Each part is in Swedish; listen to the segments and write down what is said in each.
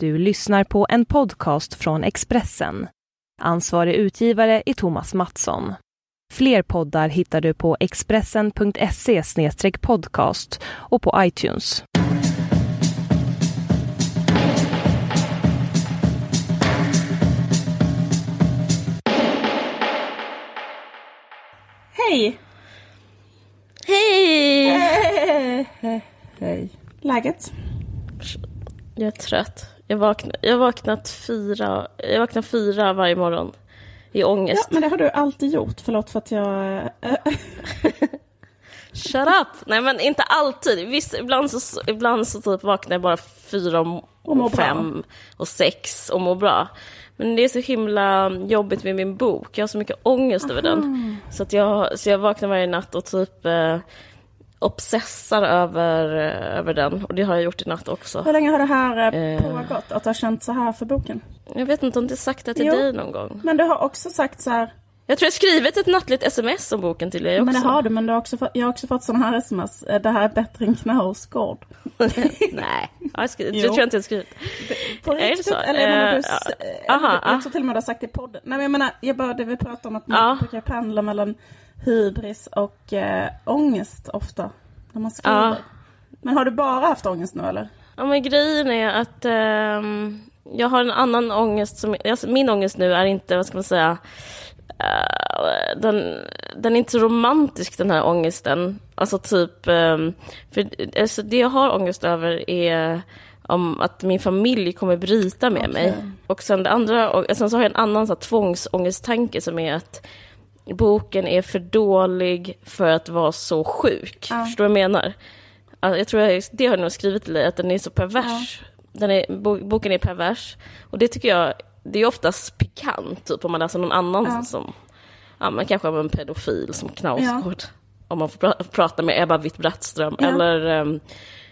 Du lyssnar på en podcast från Expressen. Ansvarig utgivare är Thomas Mattsson. Fler poddar hittar du på expressen.se podcast och på iTunes. Hej! Hej! Hej. Läget? Jag är trött. Jag, vaknar, jag vaknat fyra, jag vaknar fyra varje morgon i Ja, ångest. men det har du alltid gjort. Förlåt för att jag... äh, Shut up! Nej men inte alltid. Visst, ibland så, ibland så typ vaknar jag bara fyra och, Och och bra. fem och sex och mår bra. Men det är så himla jobbigt med min bok. Jag har så mycket ångest över den. Så, att jag, så jag vaknar varje natt och typ eh, obsessar över, eh, över den. Och det har jag gjort i natt också. Hur länge har det här äh, Eh. pågått? Att du har känt så här för boken? Jag vet inte om det sagt det till Jo. dig någon gång. Men du har också sagt så här... Jag tror jag skrivit ett nattligt sms om boken till dig också. Men det har du, men du har också fått, jag har också fått sådana här sms. äh, Det här är bättre än Knausgård. Nej, jag, Jo. det tror jag inte jag skrivit. På det riktigt? så? Eller jag menar, du, Eh, Aha, jag ah. tror till och med du har sagt i podden. Nej men jag menar, jag började vi prata om att man Ja. brukar pendla mellan hybris och äh, ångest ofta. När man skriver. Ja. Men har du bara haft ångest nu eller? Ja, men grejen är att ehm, jag har en annan ångest. Som, alltså, min ångest nu är inte, vad ska man säga, eh, den, den är inte så romantisk den här ångesten. Alltså typ, ehm, för alltså, det jag har ångest över är om att min familj kommer bryta med mig. Och sen det andra, och sen så har jag en annan så här, tvångsångesttanke som är att boken är för dålig för att vara så sjuk. Förstår du vad jag menar? Ja, Jag tror jag, det har jag nog skrivit till dig, att den är så pervers. Den är, bo, boken är pervers. Och det tycker jag, det är oftast pikant, typ om man läser någon annan som, ja men kanske av en pedofil som Knausgård. Om man får pra, prata med Ebba Witt-Brattström. Ja. Eller, ehm,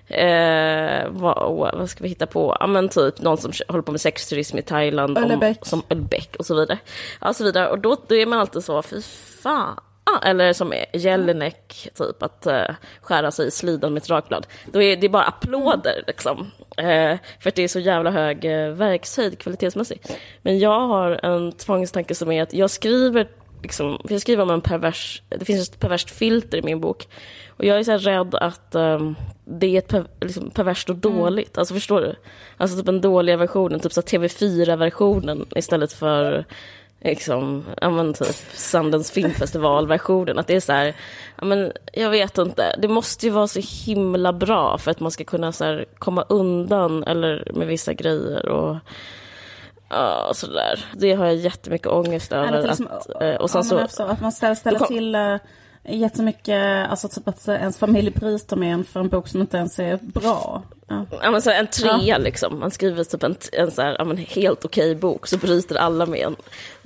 eh, vad, vad ska vi hitta på? Ja men typ någon som håller på med sexturism i Thailand. om- Öllebeck. Som Ölbeck och så vidare. Ja, så vidare. Och då, då är man alltid så, fy fan. Eller som Jelinek, typ att uh, skära sig i slidan med ett rakblad. Då är det bara applåder liksom. Eh, för att det är så jävla hög uh, verkshöjd kvalitetsmässigt. Men jag har en tvångstanke som är att jag skriver Liksom, jag skriver om en pervers, det finns ett perverst filter i min bok. Och jag är så rädd att ehm, det är ett per, liksom, perverst och dåligt. Alltså förstår du? Alltså typ den dåliga versionen, typ så här TV4-versionen istället för liksom, ja men typ Sundance filmfestival-versionen. Att det är så här, ja men jag vet inte, det måste ju vara så himla bra för att man ska kunna så här, komma undan eller med vissa grejer och Ja, sådär. Det har jag jättemycket ångest över. Till Att, eh, och sen så, också att man ställer, ställer till äh, jättemycket, alltså typ att ens familj bryter med en för en bok som inte ens är bra. Ja. ja, men så en trea liksom. Man skriver typ en, en så här, ja, men helt okej bok så bryter alla med en.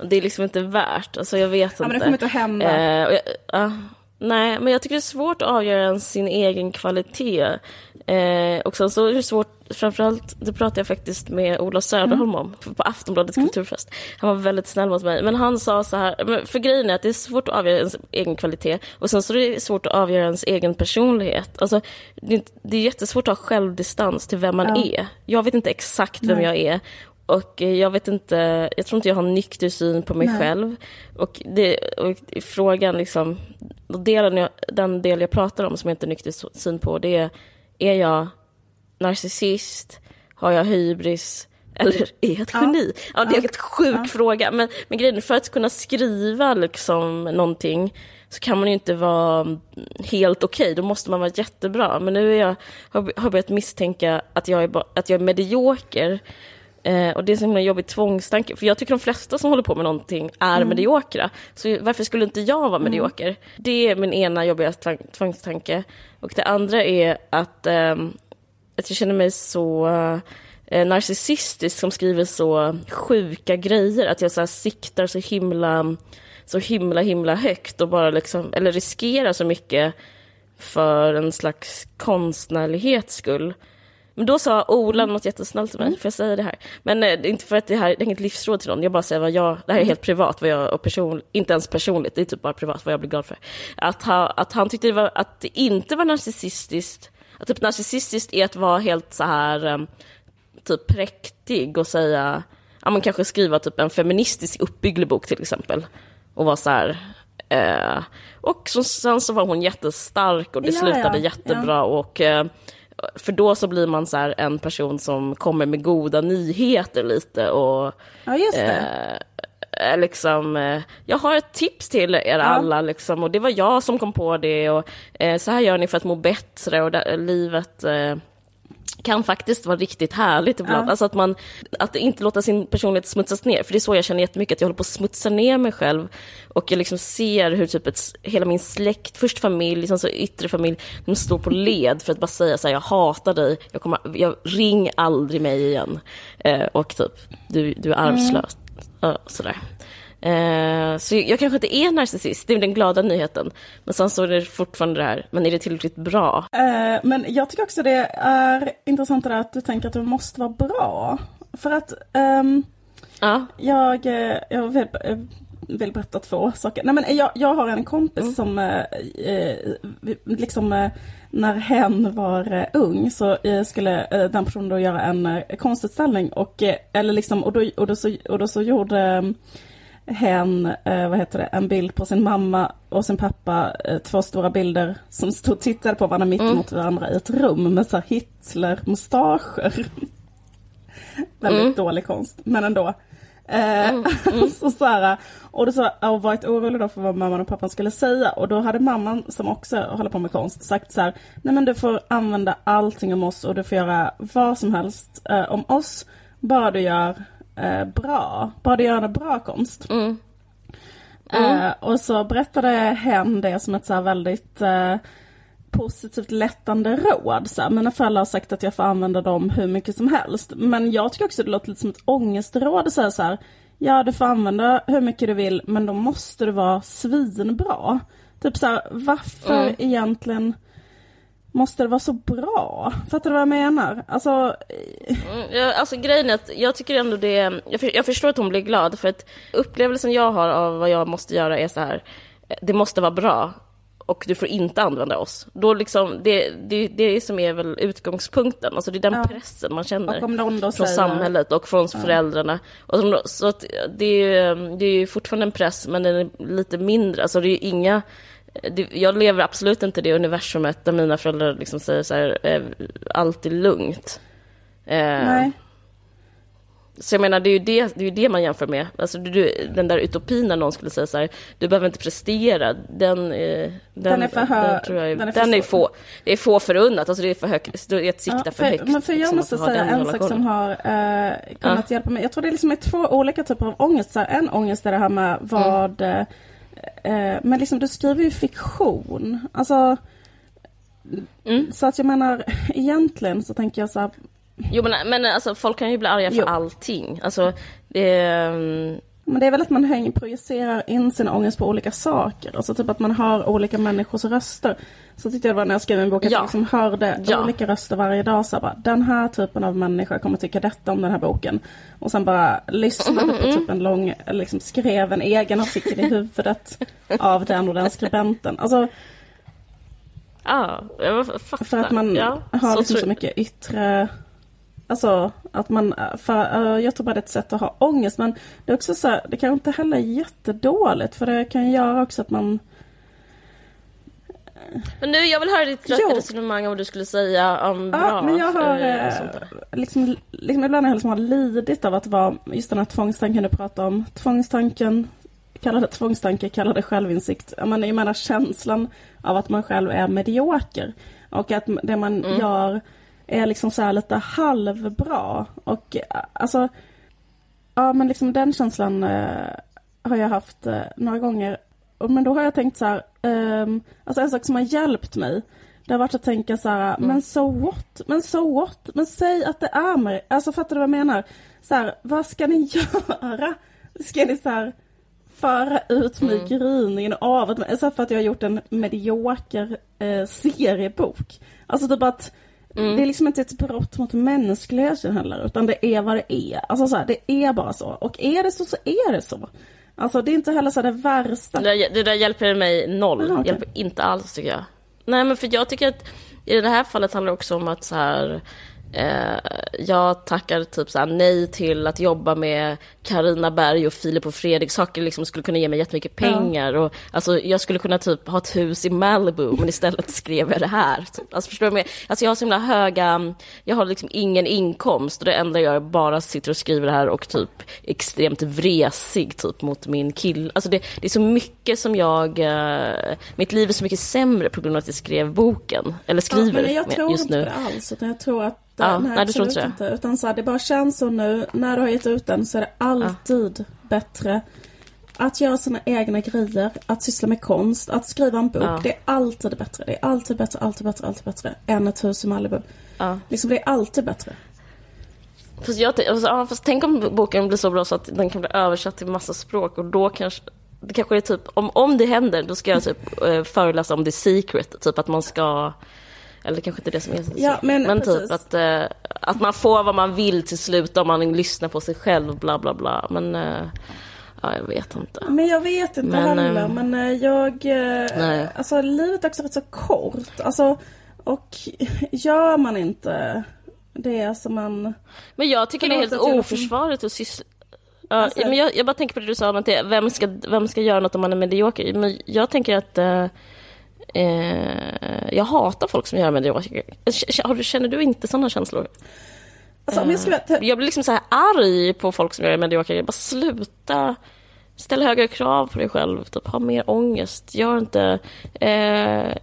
Det är liksom inte värt. Alltså jag vet Ja, men inte. det kommer inte att hända. Eh, jag, ja, nej, men jag tycker det är svårt att avgöra ens sin egen kvalitet. Eh, och sen så är det svårt, framförallt, det pratade jag faktiskt med Ola Söderholm om på Aftonbladets kulturfest. Han var väldigt snäll mot mig. Men han sa så här, för grejen är att det är svårt att avgöra ens egen kvalitet och sen så är det svårt att avgöra ens egen personlighet. Alltså, det, det är jättesvårt att ha självdistans till vem man är. Jag vet inte exakt vem jag är. Och eh, jag vet inte, jag tror inte jag har nykter syn på mig själv. Och, det, och frågan liksom, delen jag, den del jag pratar om som jag inte har nykter syn på, det är, är jag narcissist? Har jag hybris? Eller är jag ett geni? Ja, det är en sjuk fråga. Men, men grejen är, för att kunna skriva liksom någonting så kan man ju inte vara helt okej, då måste man vara jättebra. Men nu är jag, har, jag börjat misstänka att jag är, att jag är medioker. Eh, och det är så himla jobbig tvångstanke, för jag tycker de flesta som håller på med någonting är mediokra. Så varför skulle inte jag vara medioker? Det är min ena jobbiga tvang- tvångstanke. Och det andra är att, ehm, att jag känner mig så eh, narcissistisk som skriver så sjuka grejer. Att jag så siktar så himla, så himla, himla högt och bara liksom, eller riskerar så mycket för en slags konstnärlighets skull. Men då sa Ola något jättesnällt till mig, för jag säger det här. Men eh, inte för att det här det är inget livsråd till någon, jag bara säger vad jag, det här är helt privat, vad jag, och person, inte ens personligt, det är typ bara privat, vad jag blir glad för. Att, ha, att han tyckte det var, att det inte var narcissistiskt, att typ narcissistiskt är att vara helt så här, eh, typ präktig och säga, ja men kanske skriva typ en feministisk uppbygglig bok till exempel. Och vara så här, eh, och så, sen så var hon jättestark och det Ja, slutade ja, jättebra ja. och eh, för då så blir man så här en person som kommer med goda nyheter lite och Ja, just det. eh, liksom, eh, jag har ett tips till er alla liksom, och det var jag som kom på det och eh, så här gör ni för att må bättre och där, livet eh, kan faktiskt vara riktigt härligt ibland. Ja. Alltså att man att inte låta sin personlighet smutsas ner. För det är så jag känner jättemycket, att jag håller på att smutsa ner mig själv. Och jag liksom ser hur typ ett, hela min släkt, först familj, sen så yttre familj, de står på led för att bara säga så här, jag hatar dig, jag kommer, jag, ring aldrig mig igen. Eh, och typ, du, du är arvslös. Ja, sådär. Eh, så jag kanske inte är narcissist, det är den glada nyheten. Men sen så är det fortfarande det här, men är det tillräckligt bra? Eh, men jag tycker också det är intressant det där att du tänker att du måste vara bra. För att ehm, Ja. jag, eh, jag vill, eh, vill berätta två saker. Nej, men jag, jag har en kompis Mm. som eh, eh, liksom när hen var ung så skulle den personen då göra en konstutställning och, eller liksom, och, då, och, då så, och då så gjorde eh, hen, eh, vad heter det, en bild på sin mamma och sin pappa, eh, två stora bilder som stod och tittade på varandra mitt emot varandra i ett rum med så Hitler-mustascher. Väldigt dålig konst, men ändå. Eh, så så här, och då så, och varit orolig då för vad mamman och pappan skulle säga och då hade mamman som också håller på med konst sagt så här, nej men du får använda allting om oss och du får göra vad som helst eh, om oss, bara du gör eh, bra, gör en bra konst. Mm. Eh, och så berättade hen det som ett så här väldigt eh, positivt lättande råd. Så här. Mina föräldrar har sagt att jag får använda dem hur mycket som helst. Men jag tycker också det låter lite som ett ångestråd att säga så här. Ja, du får använda hur mycket du vill, men då måste du vara svinbra. Typ så här, varför Mm. egentligen måste det vara så bra? Fattar du vad jag menar? Alltså, Mm, ja, alltså grejen är att jag tycker ändå det, jag, för, jag förstår att hon blir glad för att upplevelsen jag har av vad jag måste göra är så här, eh, det måste vara bra och du får inte använda oss. Då liksom, det, det, det är som är väl utgångspunkten, alltså det är den Ja. pressen man känner från samhället och från föräldrarna. Och som, så att det är ju det är ju fortfarande en press, men den är lite mindre. Alltså det är ju inga... Jag lever absolut inte i det universumet där mina föräldrar liksom säger så här, eh, allt är lugnt. Eh, Nej. så jag menar, det är ju det, det, är det man jämför med. Alltså, du, den där utopin när någon skulle säga så här, du behöver inte prestera, den, eh, den, är för hö- den tror jag, den är den för är få, det är få förunnat, alltså det är för högt, det är att sikta Ja, för högt. Men för jag liksom, måste att ha säga den en sak som har eh, kunnat hjälpa mig. Jag tror det liksom är två olika typer av ångest. Så här, en ångest är det här med vad... Eh, eh, men liksom du skriver ju fiktion. Alltså... Mm. Så att jag menar, egentligen så tänker jag så här... Jo men, men alltså, folk kan ju bli arga för Jo. allting. Alltså, det mm, Men det är väl att man hänger, projicerar in sin ångest på olika saker. Alltså typ att man hör olika människors röster. Så tyckte jag det var när jag skrev min bok att Ja. jag liksom hörde Ja. olika röster varje dag. Så bara, den här typen av människa kommer tycka detta om den här boken. Och sen bara lyssnade på typ en lång, liksom skrev en egen artikel i huvudet av den och den skribenten. Alltså Ja, jag fattar. för att man ja, har liksom så mycket yttre Alltså att man, för, eh, jag tror bara det är ett sätt att ha ångest men det är också så här, det kan inte heller är jättedåligt för det kan göra också att man Men nu, jag vill höra ditt Jo. resonemang om vad du skulle säga om bra. Ja, men jag har eh, eh, där. liksom, liksom ibland har jag liksom har lidit av att vara just den här tvångstanken du pratar om. Tvångstanken, kalla det tvångstanke, kalla det självinsikt. Ja, Men jag menar känslan av att man själv är medioker. Och att det man Mm. gör är liksom så här lite halvbra. Och eh, alltså, ja men liksom den känslan eh, har jag haft eh, några gånger. Men då har jag tänkt så här, ehm, alltså en sak som har hjälpt mig det har varit att tänka så här, men so what? Men so what? Men säg att det är mig. Alltså fattar du vad jag menar? Så här, vad ska ni göra? Ska ni så här föra ut mig i gryningen av mig? Så för att jag har gjort en medioker eh, seriebok. Alltså typ att det är liksom inte ett brott mot mänskligheten heller, utan det är vad det är. Alltså så här, det är bara så. Och är det så, så är det så. Alltså det är inte heller så det värsta. Det där, det där hjälper mig noll. Jaha, okej. Hjälper inte alls tycker jag. Nej men för jag tycker att i det här fallet handlar det också om att så här jag tackar typ så nej till att jobba med Karina Berg och Filip och Fredrik, saker liksom skulle kunna ge mig jättemycket pengar. Ja. Och, alltså, jag skulle kunna typ ha ett hus i Malibu, men istället skrev jag det här. Typ. Alltså, förstår du med? Alltså, jag har så himla höga, jag har liksom ingen inkomst och det enda jag gör bara sitter och skriver det här och typ extremt vresig typ mot min kille. Alltså det, det är så mycket som jag, uh, mitt liv är så mycket sämre på grund av att jag skrev boken, eller skriver ja, men jag just nu. Tror inte det alls, utan jag tror att Ja, nej, nej, tror inte. Inte. Utan så här, det bara känns så nu, när du har gett ut den så är det alltid ja. bättre att göra sina egna grejer, att syssla med konst, att skriva en bok. Ja. Det är alltid bättre. Det är alltid bättre, alltid bättre, alltid bättre än ett hus i Malibu. Ja. Liksom, det är alltid bättre. Fast, jag, alltså, ja, fast tänk om boken blir så bra så att den kan bli översatt till massa språk och då kanske det kanske är typ, om, om det händer, då ska jag typ eh, föreläsa om the secret, typ att man ska eller kanske inte det som är så. Ja, men, men typ att, eh, att man får vad man vill till slut om man lyssnar på sig själv, bla bla bla. Men eh, ja, jag vet inte. Men jag vet inte men, heller. Eh, men eh, jag... Eh, nej. Alltså livet är också rätt så kort. Alltså, och gör man inte det som man... Men jag tycker det är helt oförsvarligt att syssla Ja, men jag, jag, bara tänker på det du sa om att det, vem, ska, vem ska göra något om man är medioker? Men jag tänker att eh, jag hatar folk som gör mediokra. Känner du inte sådana känslor? Alltså, jag, skulle... eh, jag blir liksom så här arg på folk som gör mediokra Bara sluta. Ställ högre krav på dig själv. Typ, ha mer ångest. Gör inte... Eh,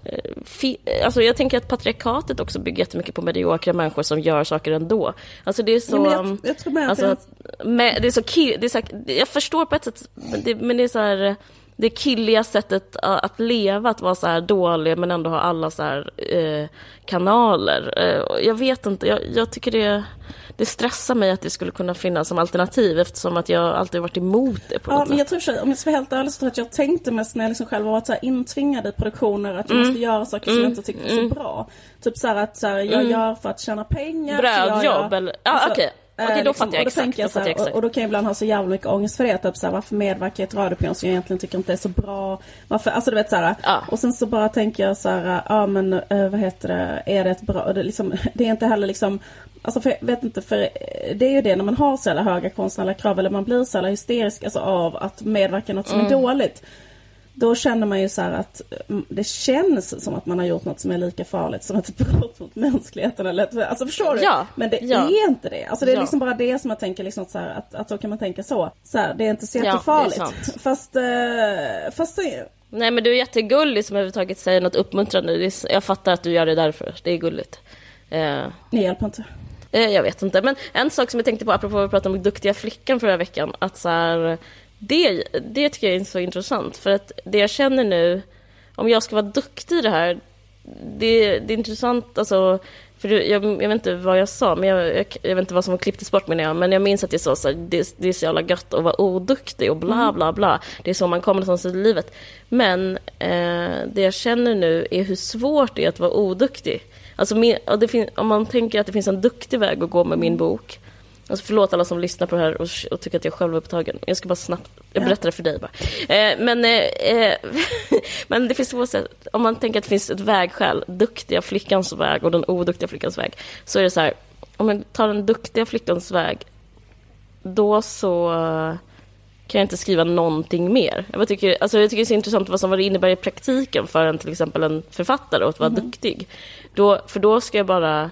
fi... alltså, jag tänker att patriarkatet också bygger jättemycket på mediokra människor som gör saker ändå. Alltså det är så... Ja, jag, jag tror med alltså, att med, det är så, det är så Jag förstår på ett sätt, men det, men det är så här det killiga sättet att leva, att vara så här dålig men ändå ha alla så här eh, kanaler. Eh, jag vet inte, jag, jag, tycker det, det stressar mig att det skulle kunna finnas som alternativ eftersom att jag alltid varit emot det på Ja, något men jag sätt. tror om jag ska vara helt ärlig så tror jag att jag tänkte mest när jag liksom själv varit så här intvingad i produktioner att jag mm. måste göra saker som mm. jag inte tycker är så mm. bra. Typ så här att så här, jag mm. gör för att tjäna pengar. Brödjobb eller? Ja, alltså, okej. Okay. Okej, då liksom, fattar jag exakt. Och då, jag jag och, och, då kan jag ibland ha så jävla mycket ångest för det. Typ såhär, varför medverkar i ett radioprogram som jag egentligen tycker inte är så bra? Varför, alltså du vet såhär. Ja. Och sen så bara tänker jag såhär, ja men uh, vad heter det, är det ett bra, det, liksom, det är inte heller liksom Alltså för, jag vet inte, för det är ju det när man har så jävla höga konstnärliga krav eller man blir så jävla hysterisk alltså, av att medverka i något som mm. är dåligt. Då känner man ju så att mm, det känns som att man har gjort något som är lika farligt som ett brott mot mänskligheten. Eller, alltså förstår du? Ja, Men det ja. är inte det. Alltså det är ja. liksom bara det som jag tänker liksom så här, att, att då kan man tänka så. så här, det är inte så jättefarligt. Ja, fast, eh, fast Nej men du är jättegullig som överhuvudtaget säger något uppmuntrande. jag fattar att du gör det därför. Det är gulligt. Eh. Det hjälper inte. Eh, jag vet inte. Men en sak som jag tänkte på apropå att vi pratade om duktiga flickan förra veckan. Att så här, det, det tycker jag är så intressant. För att det jag känner nu, om jag ska vara duktig i det här, det, det är intressant, alltså, för jag, jag, vet inte vad jag sa, men jag, jag, jag, vet inte vad som klipptes bort menar jag, men jag minns att jag sa så här, det, det är så jävla gött att vara oduktig och bla mm. bla bla. Det är så man kommer någonstans i livet. Men eh, det jag känner nu är hur svårt det är att vara oduktig. Alltså, min, om man tänker att det finns en duktig väg att gå med min bok, Alltså förlåt alla som lyssnar på det här och, och tycker att jag själv är upptagen. Jag ska bara snabbt, jag berättar det för dig bara. Eh, men, eh, eh men det finns två sätt. Om man tänker att det finns ett vägskäl, duktiga flickans väg och den oduktiga flickans väg. Så är det så här, om man tar den duktiga flickans väg, då så kan jag inte skriva någonting mer. Jag tycker, alltså jag tycker det är så intressant vad som vad det innebär i praktiken för en, till exempel en författare att vara mm. duktig. Då, för då ska jag bara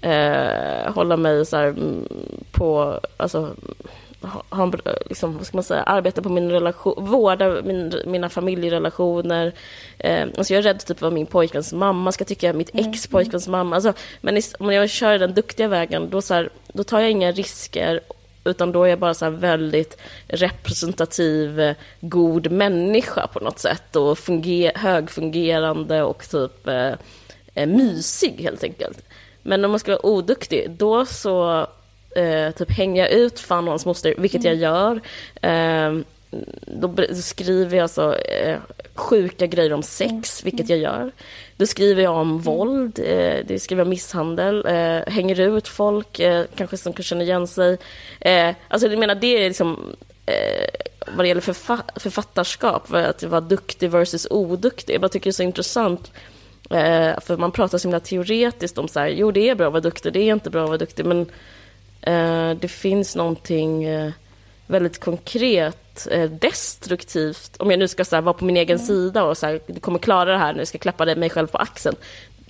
eh, hålla mig så här, mm, på, alltså, ha, liksom, vad ska man säga, arbeta på min relation, vårda min, mina familjerelationer. Eh, alltså jag är rädd typ vad min pojkväns mamma ska tycka, mitt mm, ex pojkväns mamma. Alltså, men om jag kör den duktiga vägen, då, så här, då tar jag inga risker utan då är jag bara så väldigt representativ, god människa på något sätt och funger högfungerande och typ eh, eh mysig helt enkelt. Men om man ska vara oduktig, då så eh, typ hänger jag ut fan och hans moster, vilket mm. jag gör. Eh, då skriver jag så eh, sjuka grejer om sex, mm. vilket jag gör. Då skriver jag om mm. våld, eh, det skriver jag misshandel, eh, hänger ut folk, eh, kanske som kan känna igen sig. Eh, alltså jag menar, det är liksom eh, vad det gäller förfa författarskap, att vara duktig versus oduktig. Jag bara tycker det är så intressant Eh, för man pratar så himla teoretiskt om så här, jo det är bra att vara duktig, det är inte bra att vara duktig, men eh, det finns någonting eh, väldigt konkret eh, destruktivt, om jag nu ska så här, vara på min egen mm. sida och så här, du kommer klara det här jag ska klappa mig själv på axeln.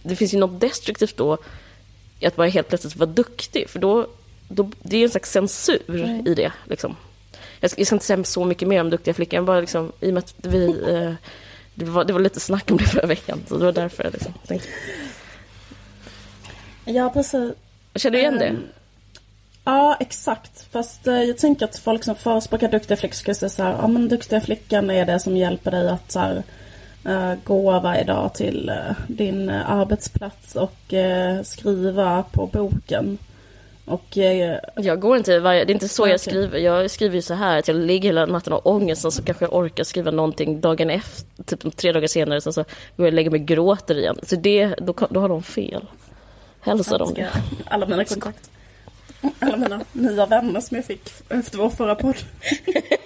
Det finns ju något destruktivt då i att bara helt plötsligt vara duktig, för då, då det är en slags censur mm. i det. Liksom. Jag, ska, jag ska inte säga så mycket mer om duktiga flickor, bara liksom, i och med att vi eh, det var, det var lite snack om det förra veckan, så det var därför jag liksom tänkte. Ja, precis. Känner du igen det? Um, ja, exakt. Fast uh, jag tänker att folk som förespråkar duktiga flickor ska säga så här, ja men duktiga flickan är det som hjälper dig att så här, uh, gå varje dag till uh, din arbetsplats och skriva på boken. Och, eh, jag går inte varje, det är inte så okay. jag skriver. Jag skriver ju så här att jag ligger hela natten och ångesten så kanske jag orkar skriva någonting dagen efter, typ tre dagar senare, sen så går jag och lägger mig och gråter igen. Så det, då, då har de fel. Hälsa dem det. Alla mina kontakter. Alla mina nya vänner som jag fick efter vår förra podd.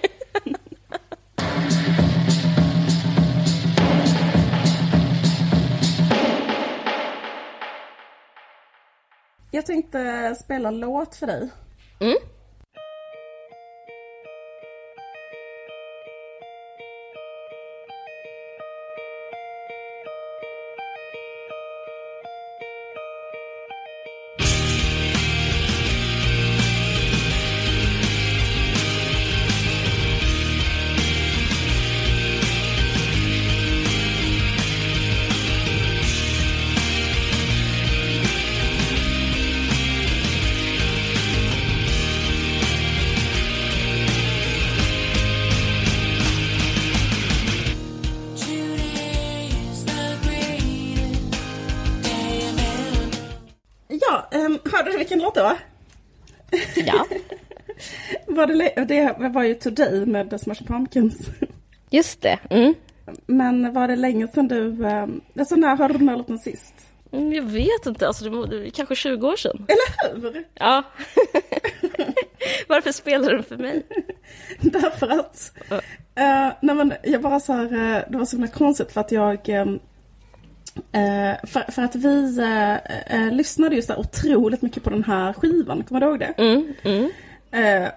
Jag tänkte spela en låt för dig. Mm. Det, det var ju Today med The Smashing Pumpkins. Just det. Mm. Men var det länge sedan du... Ehm, alltså när hörde du den här låten sist? Mm, jag vet inte, alltså det var kanske 20 år sedan. Eller hur? Ja. Varför spelar du den för mig? Därför att... Uh. Uh, nej men jag bara så här, uh, det var så himla konstigt för att jag... Uh, för, för, att vi uh, lyssnade ju så otroligt mycket på den här skivan, kommer du ihåg det? Mm, mm.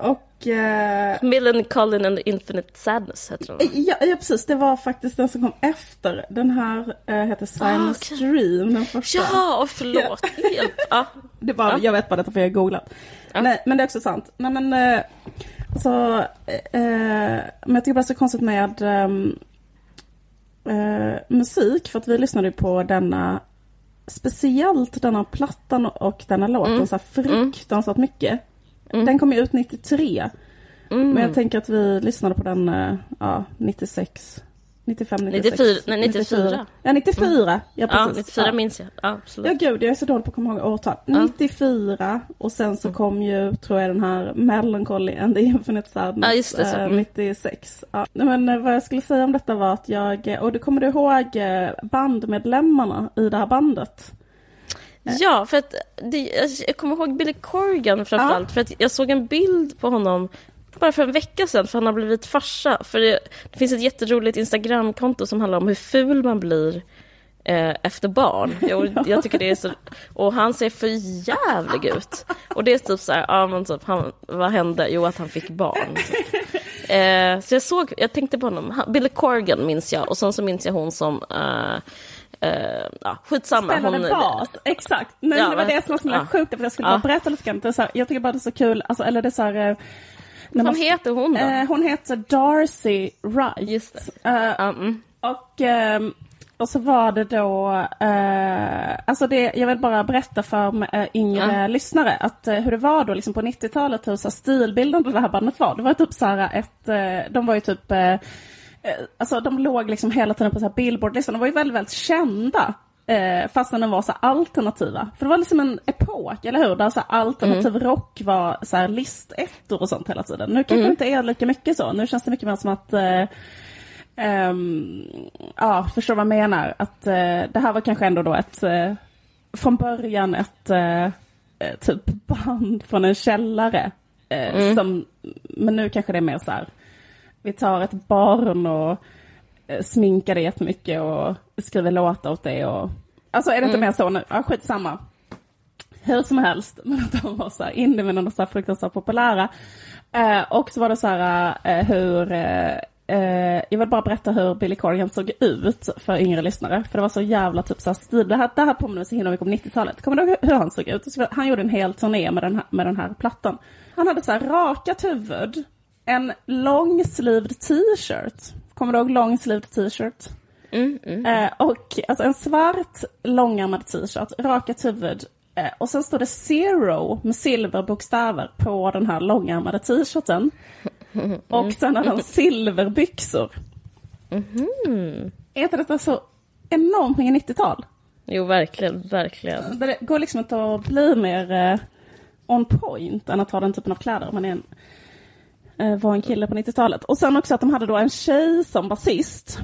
Och... Uh, Millen Collin and the Infinite Sadness heter den. Ja, ja, precis. Det var faktiskt den som kom efter. Den här uh, heter Silence ah, okay. Dream, den första. Ja, förlåt. Ja. Helt, ah. det var, ah. Jag vet bara detta för jag har googlat. Ah. Nej, men det är också sant. Nej, men, uh, alltså, men jag tycker bara så konstigt med um, musik. För att vi lyssnade på denna speciellt denna plattan och denna låten mm. så här fruktansvärt mm. mycket. Mm. Den kom ju ut 93. Mm. Men jag tänker att vi lyssnade på den eh, ja, 96. 95, 96. 94, nej 94. 94. Ja 94, mm. ja precis. Ja 94 ja. minns jag. Ja, absolut. Ja gud jag är så dålig på att komma ihåg årtal. Ja. 94 och sen så mm. kom ju, tror jag den här Melancholy and the Infinite Sadness ja, just det, så. Äh, 96. Ja. Men eh, vad jag skulle säga om detta var att jag, och du kommer du ihåg bandmedlemmarna i det här bandet? Ja, för att det, jag kommer ihåg Billy Corgan framförallt, ja. för att jag såg en bild på honom bara för en vecka sedan, för han har blivit farsa. För det, det finns ett jätteroligt Instagramkonto som handlar om hur ful man blir eh, efter barn. Jag, jag, tycker det är så... Och han ser för jävlig ut. Och det är typ så här, ja men typ, han, vad hände? Jo, att han fick barn. Typ. Eh, så jag såg, jag tänkte på honom, Billy Corgan minns jag, och sen så minns jag hon som eh, Uh, ja, skitsamma. Spelade hon, bas, exakt. Men ja, det var det som var så ja. sjukt, för jag skulle bara berätta lite grann. Så här, jag tycker bara det är så kul, alltså, eller det är så här, uh, Vad man, heter hon då? Uh, hon heter Darcy Wright. Just det. Um. Och, um, och så var det då, uh, alltså det, jag vill bara berätta för uh, yngre uh. lyssnare att hur det var då liksom på 90-talet, hur så stilbilden av det här bandet var. Det var typ så här ett, de var ju typ Eh, alltså de låg liksom hela tiden på så här Billboard-listan. De var ju väldigt, väldigt kända. Eh, fastän de var så alternativa. För det var liksom en epok, eller hur? Där så alternativ mm. rock var så här listettor och sånt hela tiden. Nu kanske mm. det inte är lika mycket så. Nu känns det mycket mer som att eh, Um, ja, förstår vad jag menar. Att uh, det här var kanske ändå då ett, uh, från början ett uh, typ band från en källare. Mm. Som, men nu kanske det är mer så här, vi tar ett barn och eh, sminkar det jättemycket och skriver låtar åt det och Alltså är det inte mer så nu? Ja, skitsamma. Hur som helst, men att de var så här Indien och så här fruktansvärt populära. Eh, och så var det så här eh, hur, eh, eh, jag vill bara berätta hur Billy Corgan såg ut för yngre lyssnare. För det var så jävla typ så här stil. Det här, det här påminner så himla mycket om 90-talet. Kommer du ihåg hur han såg ut? Så Han gjorde en hel turné med den här, med den här plattan. Han hade så här rakat huvud, en långslivad t-shirt. Kommer du ihåg långslivad t-shirt? Mm, mm. Eh, och alltså en svart långärmad t-shirt, rakat huvud. Eh, och sen står det Zero med silverbokstäver på den här långärmade t-shirten. Och sen har han silverbyxor. Är inte detta så enormt mycket 90-tal? Jo, verkligen, verkligen. Det går liksom inte att bli mer eh, on point än att ha den typen av kläder om man är en, var en kille på 90-talet. Och sen också att de hade då en tjej som basist.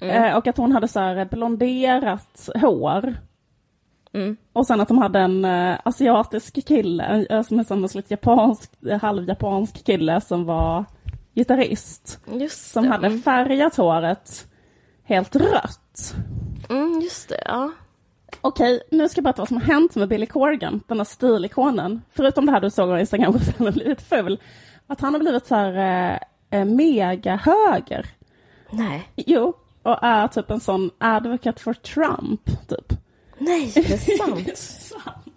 Eh, och att hon hade så här blonderat hår. Mm. Och sen att de hade en eh, asiatisk kille, eh, som är som en slags japansk, eh, halvjapansk kille som var gitarrist. Just Som det. hade färgat håret helt rött. Mm, just det, ja. Okej, nu ska jag berätta vad som har hänt med Billy Corgan, den här stilikonen. Förutom det här du såg på Instagram, att han har blivit ful. Att han har blivit så här eh, eh, mega höger. Nej. Jo, och är typ en sån advocate for Trump, typ. Nej, det är sant.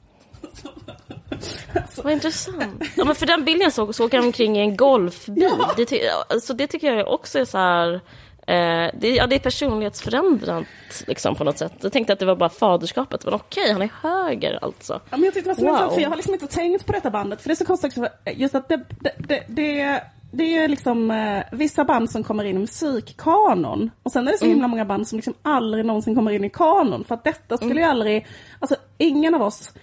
Vad intressant. Ja, men för den bilden jag såg så åker han omkring i en golfbil. Ja. Det, alltså, det tycker jag också är så här... Eh, det, ja, det är personlighetsförändrat liksom, på något sätt. Jag tänkte att det var bara faderskapet, men okej, han är höger alltså. Ja, men jag tyckte det var så Wow. intressant, för jag har liksom inte tänkt på detta bandet. För det är så konstigt för just att det, det, det, det, det är liksom eh, vissa band som kommer in i musikkanon. Och sen är det så himla många band som liksom aldrig någonsin kommer in i kanon. För att detta skulle ju aldrig, alltså ingen av oss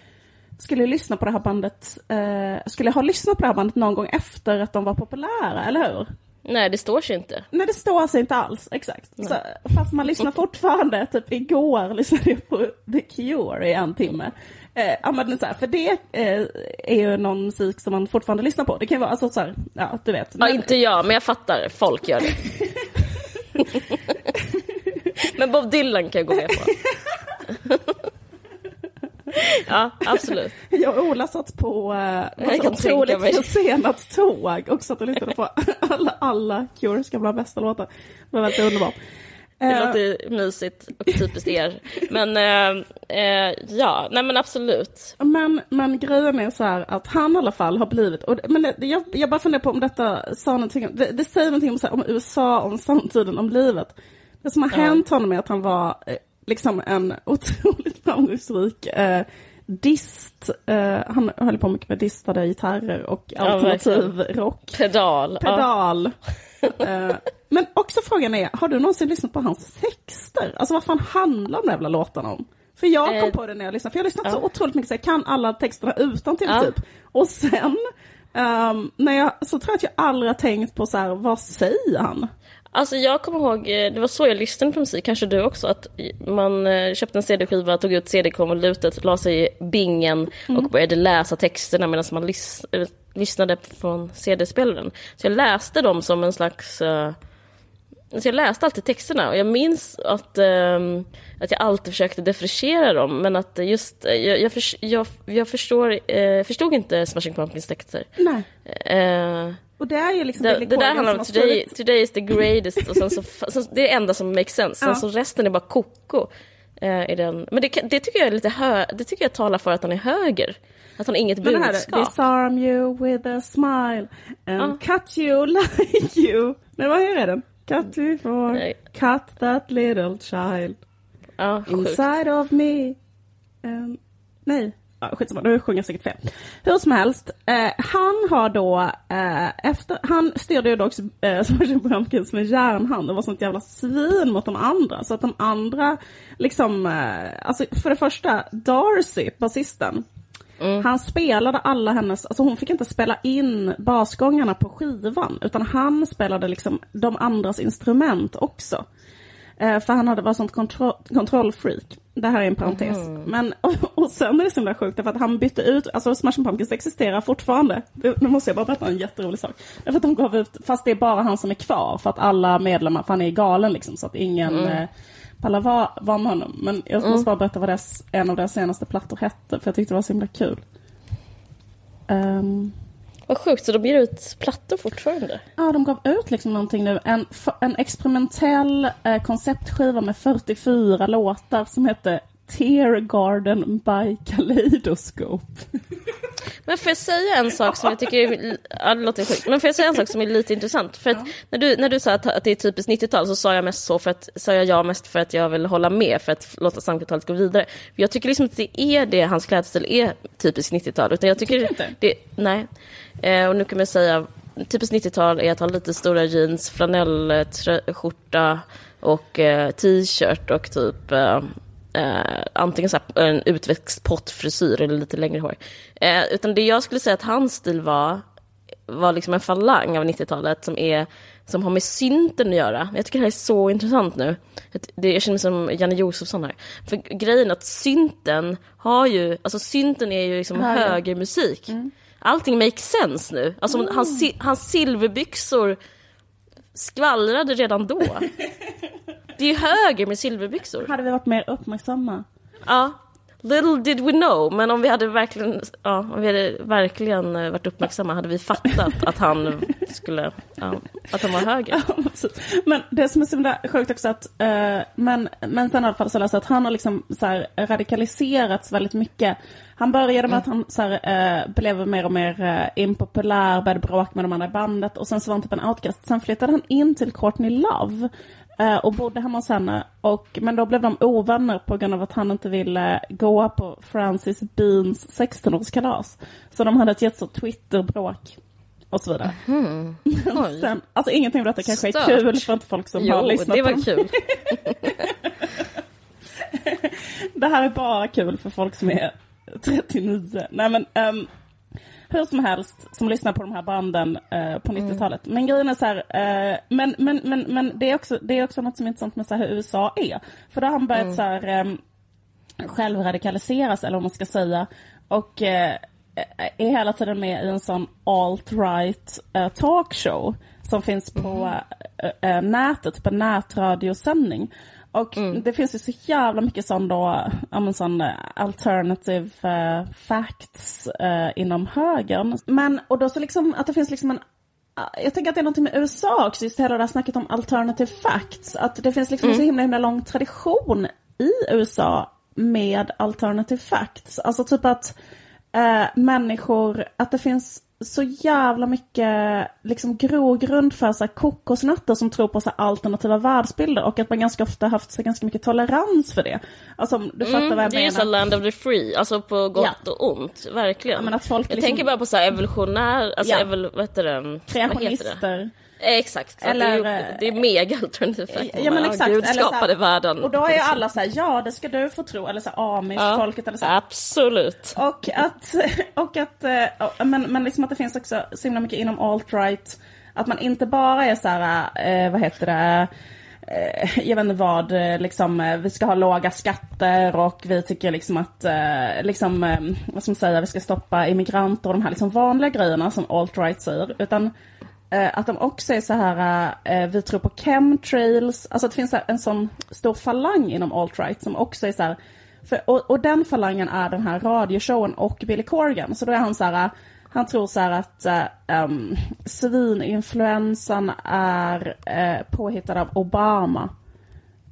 skulle lyssna på det här bandet, eh, skulle ha lyssnat på det här bandet någon gång efter att de var populära, eller hur? Nej, det står sig inte. Nej, det står sig inte alls, exakt. Så, fast man lyssnar fortfarande, typ igår lyssnade jag på The Cure i en timme. Eh, ja, men så här, för det eh, är ju någon musik som man fortfarande lyssnar på. Det kan vara alltså så här, ja du vet. Ja, Men- inte jag, men jag fattar. Folk gör det. men Bob Dylan kan jag gå med på. ja, absolut. Jag och Ola satt på eh, massa otroligt försenat tåg och satt och lyssnade på alla, alla Cures gamla bästa låtar. Det var väldigt underbart. Det Eh, låter mysigt och typiskt er. Men eh, eh, ja, nej men absolut. Men, men grejen är så här att han i alla fall har blivit, och, men det, jag, jag bara funderar på om detta sa någonting, det, det säger någonting om, så här, om USA, om samtiden, om livet. Det som har hänt honom är att han var eh, liksom en otroligt framgångsrik eh, dist. Eh, han höll på mycket med distade gitarrer och alternativ rock. Pedal. Ja. Pedal. Eh, men också frågan är, har du någonsin lyssnat på hans texter? Alltså vad fan handlar de jävla låtarna om? För jag kom Eh, på det när jag lyssnade, för jag har lyssnat så ja. otroligt mycket så jag kan alla texterna utan till Ja. typ. Och sen, ehm, när jag, så tror jag att jag aldrig har tänkt på så här, vad säger han? Alltså jag kommer ihåg, eh, det var så jag lyssnade på musik, kanske du också, att man eh, köpte en CD-skiva, tog ut CD-konvolutet, la sig i bingen Mm. och började läsa texterna medan man lys- eh, lyssnade från CD-spelaren. Så jag läste dem som en slags... eh, Så jag läste alltid texterna och jag minns att, ehm, att jag alltid försökte defrichera dem men att just, jag, jag, förs- jag, jag förstår, eh, förstod inte Smashing Pumpkins texter. Nej. Eh, Och det är ju liksom det, det där handlar om today, today is the greatest och sen så, det är det enda som makes sense. Sen Ja. så resten är bara koko. Eh, i den. Men det, det tycker jag är lite hö, det tycker jag talar för att han är höger. Att han inget Men budskap. disarm you with a smile and cut you like you. Nej, vad är den? Cut you for, Nej. cut that little child. Ja, sjukt. Inside of me. Um, nej, ja, skitsamma, nu sjunger jag säkert fel. Hur som helst, eh, han har då, eh, efter, han styrde ju då också eh, Pumpkins med järnhand och var sånt jävla svin mot de andra. Så att de andra, liksom, eh, alltså för det första, Darcy, basisten, Han spelade alla hennes, alltså hon fick inte spela in basgångarna på skivan utan han spelade liksom de andras instrument också. Eh, för han hade var sånt kontroll, kontrollfreak. Det här är en parentes. Men, och, och sen är det så himla sjukt för att han bytte ut, alltså Smashing Pumpkins existerar fortfarande. Nu måste jag bara berätta en jätterolig sak. Därför att de gav ut, fast det är bara han som är kvar för att alla medlemmar, för han är galen liksom så att ingen eh, pallar vara var med honom. Men jag måste mm. bara berätta vad deras, en av deras senaste plattor hette, för jag tyckte det var så himla kul. Um, vad sjukt, så de ger ut plattor fortfarande? Ja, de gav ut liksom någonting nu. En, en experimentell eh, konceptskiva med 44 låtar som hette Tear Garden by Kaleidoscope. Men får jag säga en sak som jag tycker är, ja, det låter sjukt, men får jag säga en sak som är lite intressant? För att när, du, när du sa att, att det är typiskt 90-tal så sa jag mest så för att, sa jag ja mest för att jag vill hålla med för att låta 90-talet gå vidare. Jag tycker liksom att det är det, hans klädstil är typiskt 90-tal. Utan jag tycker, tycker det, nej. Eh, och nu kan man säga, typiskt 90-tal är att ha lite stora jeans, flanellskjorta och eh, t-shirt och typ eh, eh, antingen så här, en utväxt pottfrisyr eller lite längre hår. Eh, utan det jag skulle säga att hans stil var, var liksom en falang av 90-talet som, är, som har med synten att göra. Jag tycker det här är så intressant nu. Det, jag känner mig som Janne Josefsson här. För grejen att synten har ju, alltså synten är ju liksom högermusik. Mm. Allting makes sense nu. Alltså mm. hans, hans silverbyxor skvallrade redan då. Det är ju höger med silverbyxor. Hade vi varit mer uppmärksamma? Ja. Little did we know, men om vi hade verkligen, ja, om vi hade verkligen eh, varit uppmärksamma hade vi fattat att han skulle, ja, att han var höger. men det som är så himla sjukt också att, uh, men, men sen i alla fall så att han har liksom så här, radikaliserats väldigt mycket. Han började med mm. att han så här, uh, blev mer och mer uh, impopulär, började bråka med de andra i bandet och sen så var han typ en outcast. Sen flyttade han in till Courtney Love och bodde hemma hos henne. Och, men då blev de ovänner på grund av att han inte ville gå på Francis Beans 16-årskalas. Så de hade ett jättestort Twitter-bråk. Och så vidare. Mm. Sen, alltså ingenting av detta kanske Stört. är kul för inte folk som jo, har lyssnat det var kul. det här är bara kul för folk som är 39. Nej men um, hur som helst, som lyssnar på de här banden eh, på 90-talet. Mm. Men grejen är så här, eh, men, men, men, men det, är också, det är också något som är intressant med så hur USA är. För då har han börjat mm. så här, eh, självradikaliseras, eller vad man ska säga. Och eh, är hela tiden med i en sån alt-right eh, talkshow som finns på mm. nätet, typ en nätradiosändning. Och mm. det finns ju så jävla mycket sån då, ja, sån eh, alternative uh, facts uh, inom högern. Men, och då så liksom att det finns liksom en jag tänker att det är någonting med USA också, just hela det här snacket om alternative facts. Att det finns liksom mm. en så himla, himla lång tradition i USA med alternative facts. Alltså typ att eh, människor, att det finns så jävla mycket liksom grogrund för så här, kokosnötter som tror på så här, alternativa världsbilder och att man ganska ofta haft så ganska mycket tolerans för det. Alltså du fattar mm, vad jag det menar. Det är ju så land of the free, alltså på gott ja. och ont, verkligen. Ja, jag liksom... tänker bara på så här evolutionär, alltså ja. evol, vad heter det? Kreationister. Exakt, Eller, det, är, det är mega alternativ Ja men exakt. Gud skapade här, världen. Och då är ju alla så här, ja det ska du få tro. Eller så här, amish-folket ja, eller så. Absolut. Och att, och att eh, men, men liksom att det finns också så himla mycket inom alt-right. Att man inte bara är så här, eh, vad heter det, eh, jag vet inte vad, liksom, vi ska ha låga skatter och vi tycker liksom att, liksom, vad ska man säga, vi ska stoppa immigranter och de här liksom vanliga grejerna som alt-right säger. Utan Eh, att de också är så här, eh, vi tror på chemtrails, alltså att det finns en sån stor falang inom alt-right som också är så här, för, och, och, den falangen är den här radioshowen och Billy Corgan. Så då är han så här, han tror så här att um, svininfluensan är uh, påhittad av Obama.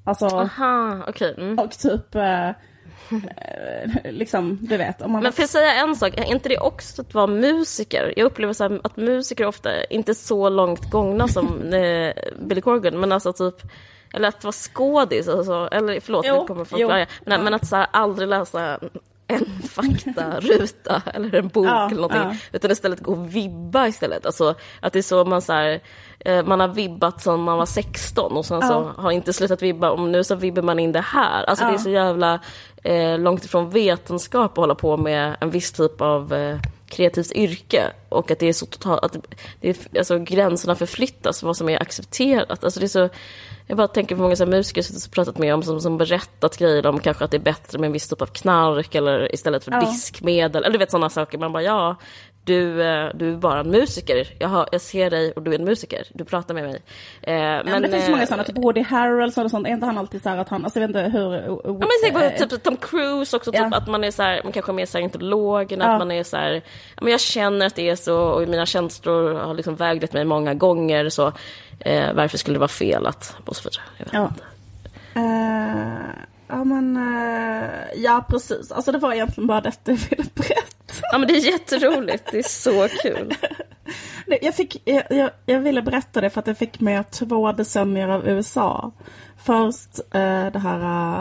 Alltså, Aha, okay. Mm. Och typ uh, Eh, liksom, du vet. Om man Men får jag säga en sak, är inte det också att vara musiker? Jag upplever så att musiker ofta inte är så långt gångna som eh, Billy Corgan, men alltså typ eller att vara skådis, alltså, eller förlåt, jo, nu kommer folk varje, men, ja. men att så här, aldrig läsa en faktaruta eller en bok ja, eller någonting. Ja. Utan istället gå och vibba istället. Alltså att det är så man så här, eh, man har vibbat sedan man var 16 och sen ja. så har inte slutat vibba och nu så vibbar man in det här. Alltså det är så jävla eh, långt ifrån vetenskap att hålla på med en viss typ av eh, kreativt yrke och att det är så totalt, att det är, alltså gränserna förflyttas, vad som är accepterat. Alltså det är så jag bara tänker på många så här musiker som jag pratat med om som, som berättat grejer om kanske att det är bättre med en viss typ av knark eller istället för ja. diskmedel. Eller du vet sådana saker. Man bara ja, du, eh, du är bara en musiker. Jag, har, jag ser dig och du är en musiker. Du pratar med mig. Eh, men, men, det finns så många sådana, typ Woody Harrelson och sånt. Är inte han alltid så här att han, alltså jag vet inte hur... ja men tänk på typ Tom Cruise också, typ ja. att man är så här, man kanske är mer scientologen, ja. att man är så här, ja, men jag känner att det är så och mina känslor har liksom väglett mig många gånger så eh, varför skulle det vara fel att, och så vidare. Jag vet ja. inte. Uh, ja men, uh, ja precis. Alltså det var egentligen bara detta jag ville berätta. Ja men det är jätteroligt, det är så kul. Jag, fick, jag, jag, ville berätta det för att jag fick med två decennier av USA. Först uh, det här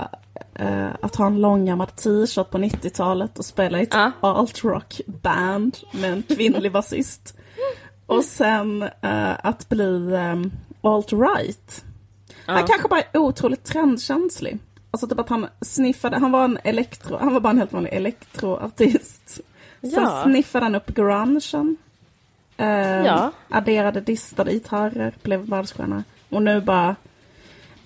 uh, att ha en långärmad t-shirt på 90-talet och spela i ett uh. alt-rock band med en kvinnlig basist. Och sen att bli um, alt-right. Han kanske bara är otroligt trendkänslig. Alltså typ att han sniffade, han var en elektro, han var bara en helt vanlig elektroartist. Ja. Sen sniffade han upp grungen. Eh, ja. Adderade distade gitarrer, blev världsstjärna. Och nu bara,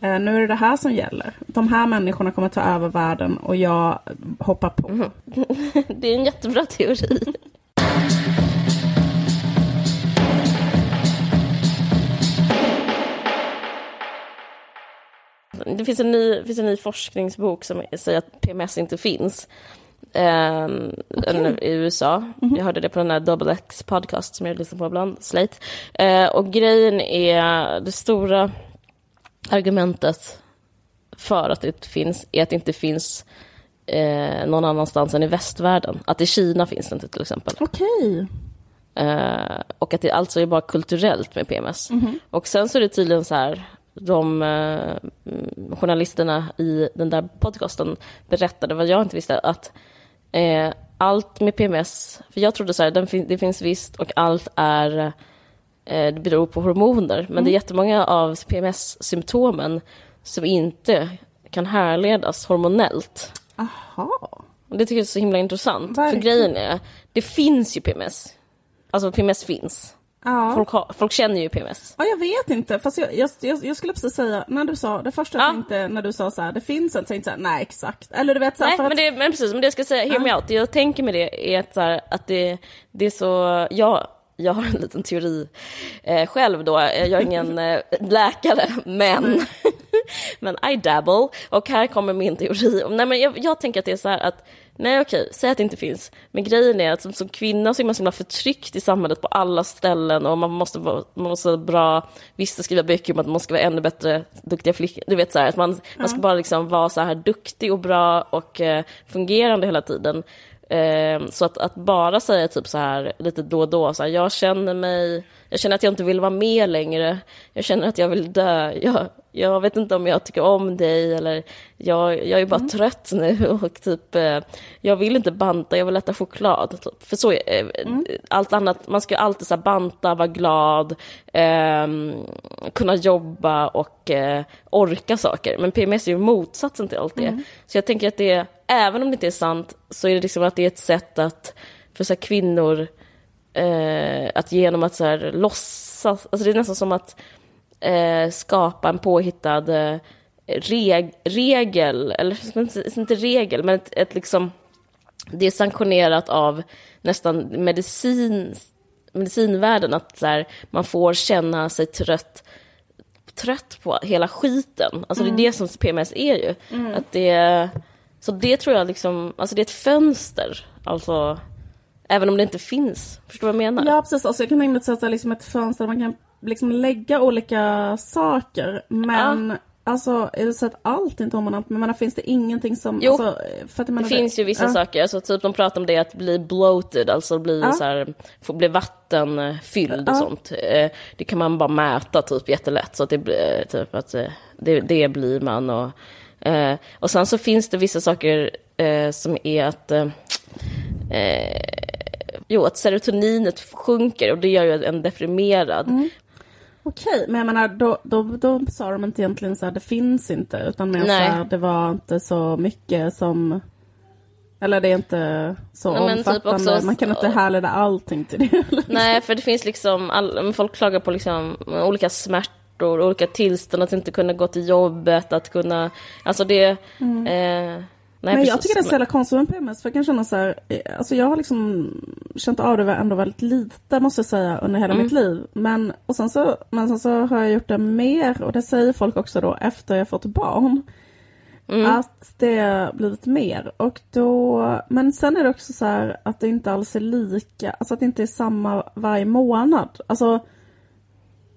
eh, nu är det det här som gäller. De här människorna kommer ta över världen och jag hoppar på. Mm. det är en jättebra teori. Det finns en ny, finns en ny forskningsbok som säger att PMS inte finns. Eh, okay. i USA. Mm -hmm. Jag hörde det på den här Double X podcast som jag lyssnar på ibland, Slate. Eh, och grejen är, det stora argumentet för att det finns är att det inte finns eh, någon annanstans än i västvärlden. Att i Kina finns det inte till exempel. Okej. Okay. Eh, och att det alltså är bara kulturellt med PMS. Mm -hmm. Och sen så är det tydligen så här, de eh, journalisterna i den där podcasten berättade, vad jag inte visste, att eh, allt med PMS, för jag trodde så här, fin det finns visst och allt är, eh, det beror på hormoner, men mm. det är mm. jättemånga av PMS-symptomen som inte kan härledas hormonellt. Aha. Och det tycker jag är så himla intressant, Verkligen. för grejen är, det finns ju PMS. Alltså PMS finns. Ja. Folk, har, folk känner ju PMS. Ja, jag vet inte. Fast jag, jag, jag, skulle precis säga, när du sa, det första jag tänkte när du sa så här, det finns en, tänkte jag nej exakt. Eller du vet så här, Nej, men, det, men precis, men det jag ska säga, hear me out. Jag tänker med det är att, så här, att det, det är så, jag, jag har en liten teori eh, själv då. Jag är ingen eh, läkare, men, men I dabble. Och här kommer min teori. Nej, men jag, jag tänker att det är så här att Nej okej, säg att det inte finns. Men grejen är att som, som kvinna så är man så himla förtryckt i samhället på alla ställen och man måste vara, man måste vara bra, visst skriva böcker om att man ska vara ännu bättre, duktiga flickor. Du vet så här, att man, mm. man ska bara liksom vara så här duktig och bra och eh, fungerande hela tiden. Eh, så att, att, bara säga typ så här lite då och då, så här, jag känner mig, jag känner att jag inte vill vara med längre, jag känner att jag vill dö, jag, jag vet inte om jag tycker om dig eller jag, jag är bara mm. trött nu och typ eh, jag vill inte banta, jag vill äta choklad. Typ. För så, eh, mm. allt annat, man ska alltid så banta, vara glad, eh, kunna jobba och eh, orka saker. Men PMS är ju motsatsen till allt det. Mm. Så jag tänker att det, även om det inte är sant, så är det liksom att det är ett sätt att för så kvinnor eh, att genom att så här låtsas, alltså det är nästan som att eh, skapa en påhittad eh, reg, regel, eller inte regel, men ett, ett liksom, det är sanktionerat av nästan medicin, medicinvärlden att så här, man får känna sig trött trött på hela skiten. Alltså mm. det är det som PMS är ju. Mm. Att det, så det tror jag liksom, alltså det är ett fönster. Alltså, även om det inte finns. Förstår du vad jag menar? Ja precis, alltså jag kan tänka mig att är liksom ett fönster där man kan liksom lägga olika saker. Men ja. Alltså, är det så att allt inte hormonellt? Men menar, finns det ingenting som... Jo, alltså, för att, menar, det finns ju vissa ja. saker. Alltså, typ de pratar om det att bli bloated, alltså bli, ja. så här, få bli vattenfylld ja. och sånt. Eh, det kan man bara mäta typ jättelätt. Så att det, blir, typ, att eh, det, det blir man. Och, eh, och sen så finns det vissa saker som är att... jo, att serotoninet sjunker och det gör ju en deprimerad. Mm. Okej, men jag menar då, då, då sa de inte egentligen så här, det finns inte, utan mer så här, det var inte så mycket som eller det är inte så Nej, typ omfattande, typ man kan inte härleda allting till det. Nej, för det finns liksom, all, folk klagar på liksom olika smärtor, olika tillstånd, att inte kunna gå till jobbet, att kunna, alltså det, mm. eh, Nej, men jag tycker det är så jävla konstigt med PMS, för jag kan känna så här, eh, alltså jag har liksom känt av det ändå väldigt lite måste jag säga under hela Mm. mitt liv. Men, och sen så, men sen så har jag gjort det mer, och det säger folk också då efter jag fått barn. Mm. Att det blivit mer. Och då, men sen är det också så här att det inte alls är lika, alltså att det inte är samma varje månad. Alltså,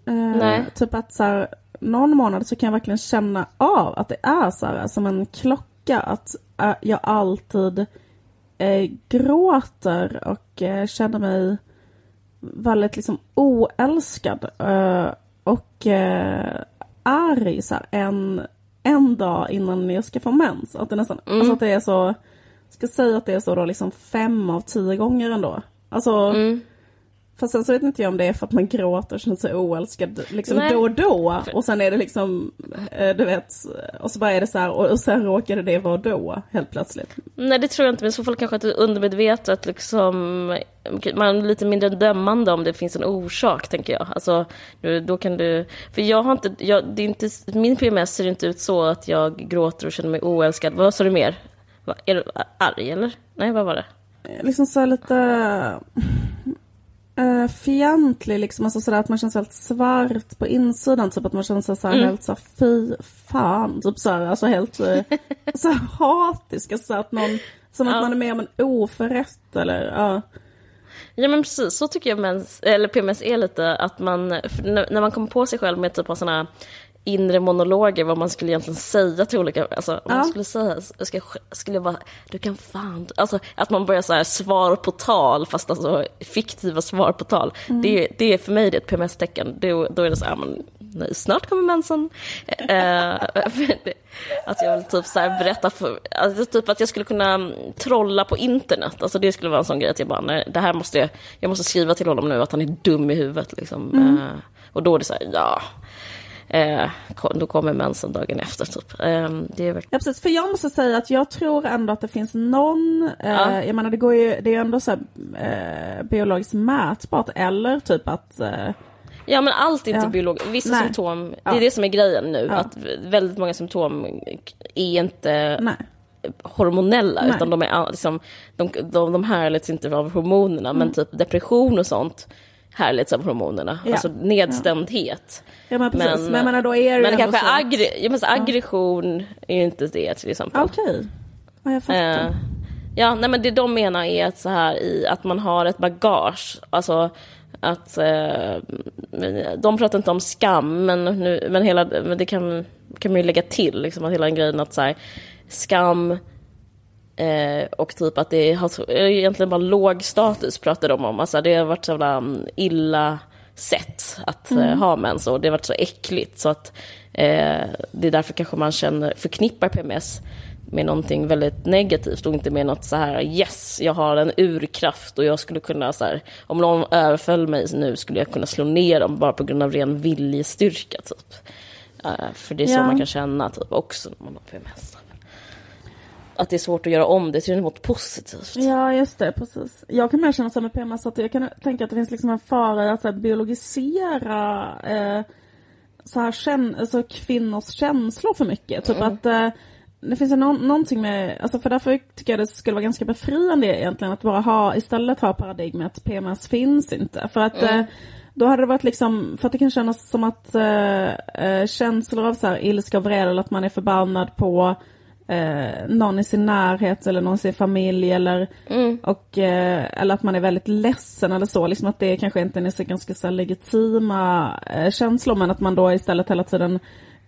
eh, typ att så här, någon månad så kan jag verkligen känna av att det är så här som en klocka. Att eh, jag alltid eh, gråter och eh, känner mig väldigt liksom oälskad. Eh, och eh, arg så här, en, en dag innan jag ska få mens. Att det nästan, Mm. alltså att det är så, jag ska säga att det är så då liksom fem av tio gånger ändå. Alltså, Mm. Fast sen så vet inte jag om det är för att man gråter och känner sig oälskad liksom Nej. då och då. Och sen är det liksom, eh, du vet, och så bara är det så här och, sen råkade det vara då helt plötsligt. Nej det tror jag inte, men i så fall kanske att det är undermedvetet liksom, man är lite mindre dömande om det finns en orsak tänker jag. Alltså, då kan du, för jag har inte, jag, det är inte, min PMS ser inte ut så att jag gråter och känner mig oälskad. Vad sa du mer? Är du arg eller? Nej, vad var det? Eh, Liksom så här lite uh, fientlig liksom, alltså sådär att man känner sig helt svart på insidan, typ att man känner sig så här Mm. helt så här, fy fan, typ så här, alltså helt uh, så hatisk, alltså att någon, som att Ja. man är med om en oförrätt eller ja. Ja men precis, så tycker jag mens, eller PMS är lite, att man, när man kommer på sig själv med typ av sådana inre monologer, vad man skulle egentligen säga till olika, alltså om Ja. man skulle säga, skulle jag bara, du kan fan, alltså att man börjar så här svar på tal, fast alltså fiktiva svar på tal, det, det är för mig det ett PMS-tecken, då, då är det så här, men, nej, snart kommer mensen. Eh, att jag vill typ så berätta för, alltså typ att jag skulle kunna mm, trolla på internet, alltså det skulle vara en sån grej att jag bara, nej, det här måste jag, jag måste skriva till honom nu att han är dum i huvudet liksom. Eh, och då är det så här, ja, eh, då kommer mensen dagen efter typ. Eh, det är Ja precis, för jag måste säga att jag tror ändå att det finns någon, eh, Ja. jag menar det går ju, det är ju ändå så här, eh, biologiskt mätbart eller typ att eh, ja men allt är inte Ja. biologiskt, vissa Nej. symptom, det är det som är grejen nu, Ja. att väldigt många symptom är inte nej. hormonella, Nej. utan de, är, liksom, de, de, de härleds inte av hormonerna, men typ depression och sånt härleds av hormonerna. Ja. Alltså nedstämdhet. Ja men precis, Men- men, menar då är det Men kanske aggre, men aggression är ju inte det till exempel. Okej, ja, jag fattar. Eh, ja, nej men det de menar är att så här i att man har ett bagage, alltså att eh, de pratar inte om skam, men, nu, men, hela, men det kan, kan man ju lägga till, liksom, att hela den grejen att så här, skam eh, och typ att det har egentligen bara låg status pratar de om, alltså det har varit så mm, illa sätt att eh, ha mens och det har varit så äckligt så att eh, det är därför kanske man känner, förknippar PMS med någonting väldigt negativt och inte med något så här yes, jag har en urkraft och jag skulle kunna så här, om någon överföll mig nu skulle jag kunna slå ner dem bara på grund av ren viljestyrka typ. Eh, för det är så Ja. man kan känna typ också när man har PMS. Att det är svårt att göra om det till något positivt. Ja just det, precis. Jag kan mer känna så med PMS att jag kan tänka att det finns liksom en fara i att så här, biologisera eh, så här, känn, alltså, kvinnors känslor för mycket. Typ att eh, det finns ju någon, någonting med, alltså för därför tycker jag det skulle vara ganska befriande egentligen att bara ha, istället ha paradigmet PMS finns inte. För att eh, då hade det varit liksom, för att det kan kännas som att eh, eh, känslor av så här ilska och vrede eller att man är förbannad på eh, någon i sin närhet eller någon i sin familj eller, och, eh, eller att man är väldigt ledsen eller så. Liksom att det kanske inte är så ganska så här legitima eh, känslor men att man då istället hela tiden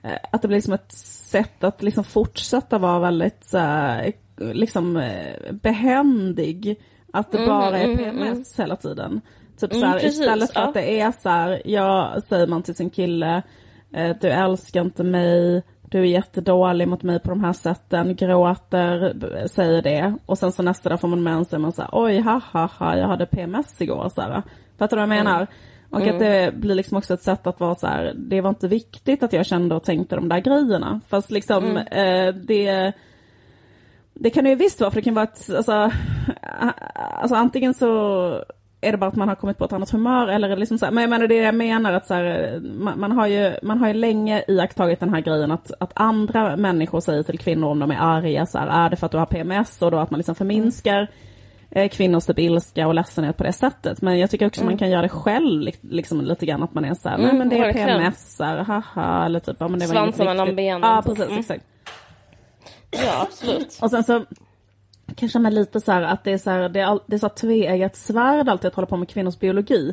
eh, att det blir liksom ett sätt att liksom fortsätta vara väldigt så här, liksom eh, behändig. Att det bara är PMS hela tiden. Typ så här, precis, istället för ja. att det är så här, ja, säger man till sin kille, eh, du älskar inte mig, du är jättedålig mot mig på de här sätten, gråter, säger det. Och sen så nästa dag får man mens och man säger oj, ha, ha, ha, jag hade PMS igår. Så här. Fattar du vad jag menar? Och att det blir liksom också ett sätt att vara så här, det var inte viktigt att jag kände och tänkte de där grejerna. Fast liksom eh, det det kan det ju visst vara, för det kan vara ett, alltså, alltså antingen så är det bara att man har kommit på ett annat humör eller är det liksom så här, men jag menar det jag menar att så här, man, man, har ju, man har ju länge iakttagit den här grejen att, att andra människor säger till kvinnor om de är arga så här, är det för att du har PMS och då att man liksom förminskar eh, kvinnors typ ilska och ledsenhet på det sättet. Men jag tycker också mm. man kan göra det själv liksom lite grann att man är så här, mm, nej men det är PMS, så här, haha, eller typ, ja men det var Svansen mellan benen. Ja precis, mm. exakt. Ja absolut. och sen så kan känna lite så här att det är så här, det är, all, det är så tveeggat svärd alltid att hålla på med kvinnors biologi.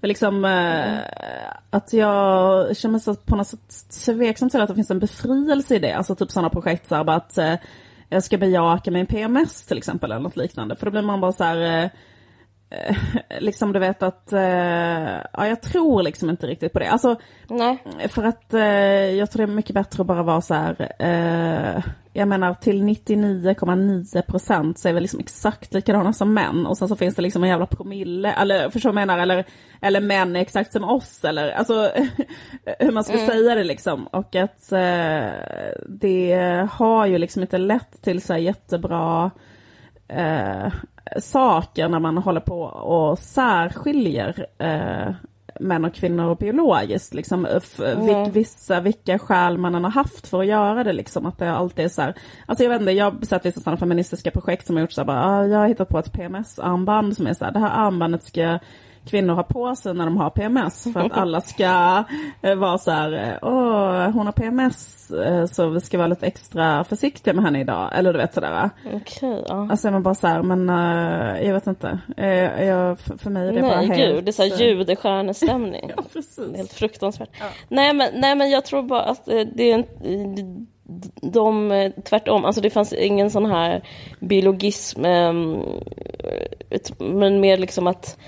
För liksom mm. eh, att jag känner mig så på något sätt tveksam till att det finns en befrielse i det. Alltså typ sådana projekt så här, bara att eh, jag ska bejaka min PMS till exempel eller något liknande. För då blir man bara så här Eh, liksom du vet att, eh, ja jag tror liksom inte riktigt på det. Alltså, Nej. för att eh, jag tror det är mycket bättre att bara vara så här, eh, jag menar till 99,9 procent så är vi liksom exakt likadana som män och sen så finns det liksom en jävla promille, eller förstår du menar, eller, eller män är exakt som oss eller alltså hur man ska mm. säga det liksom. Och att eh, det har ju liksom inte lett till så här jättebra eh, saker när man håller på och särskiljer eh, män och kvinnor biologiskt. Liksom, mm. vissa, vilka skäl man än har haft för att göra det. Liksom, att det alltid är så här, alltså jag vet inte, jag har sett vissa sådana feministiska projekt som har gjort så här, bara, ah, jag har hittat på ett PMS-armband som är så här, det här armbandet ska kvinnor har på sig när de har PMS för att alla ska eh, vara så här, åh hon har PMS eh, så vi ska vara lite extra försiktiga med henne idag. Eller du vet sådär. Okej, okay, ja. Alltså man bara så här, men jag vet inte. Jag, för mig är det nej, bara helt... Nej gud, det är så här judestjärnestämning. ja, precis. Helt fruktansvärt. Ja. Nej, men, nej men jag tror bara att det är en de, tvärtom, alltså det fanns ingen sån här biologism, men mer liksom att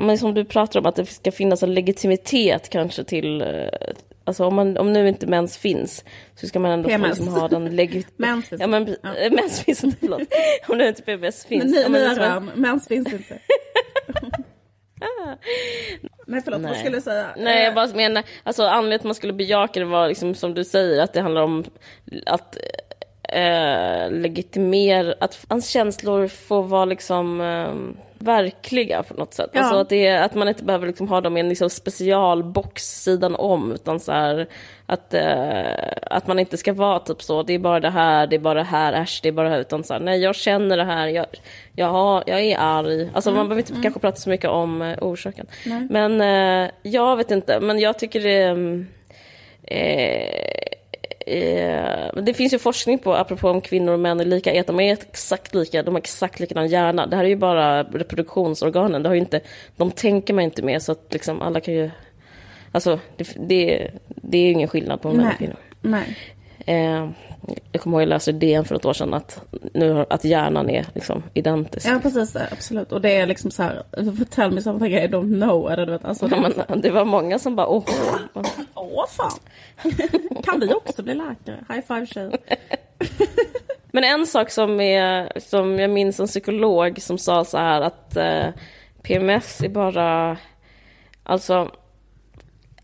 men som du pratar om, att det ska finnas en legitimitet kanske till... Eh, alltså om, man, om nu inte mens finns så ska man ändå få liksom ha den legitimiteten. mens ja, men, ja. Eh, mens finns inte, förlåt. om nu inte PMS finns. Men, ja, men, liksom, mens finns inte. Nej förlåt, Nej. vad skulle du säga? Nej jag bara menar, alltså anledningen till att man skulle bejaka det var liksom som du säger att det handlar om att eh, legitimera, att hans känslor får vara liksom eh, verkliga på något sätt. Ja. Alltså att, det, att man inte behöver liksom ha dem i en liksom specialbox sidan om, utan så här, att, eh, att man inte ska vara typ så, det är bara det här, det är bara det här, äsch, det är bara det här, utan så här, nej jag känner det här, jag, jag, har, jag är arg. Alltså mm. man behöver inte mm. kanske prata så mycket om eh, orsaken. Nej. Men eh, jag vet inte, men jag tycker det eh, Eh, det finns ju forskning på, apropå om kvinnor och män är lika, att de är exakt lika, de har exakt likadan hjärna. Det här är ju bara reproduktionsorganen, det har inte, de tänker man inte med så att liksom alla kan ju... Alltså, det, det, det är ju ingen skillnad på män och kvinnor. Nej. Eh, jag kommer ihåg jag läste DN för ett år sedan att, nu, att hjärnan är liksom identisk. Ja precis, absolut. Och det är liksom så här, tell me something I don't know. Eller, du vet, alltså, ja, men, det var många som bara åh. Åh fan. kan vi också bli läkare? High five tjejer. men en sak som, är, som jag minns en psykolog som sa så här att eh, PMS är bara, alltså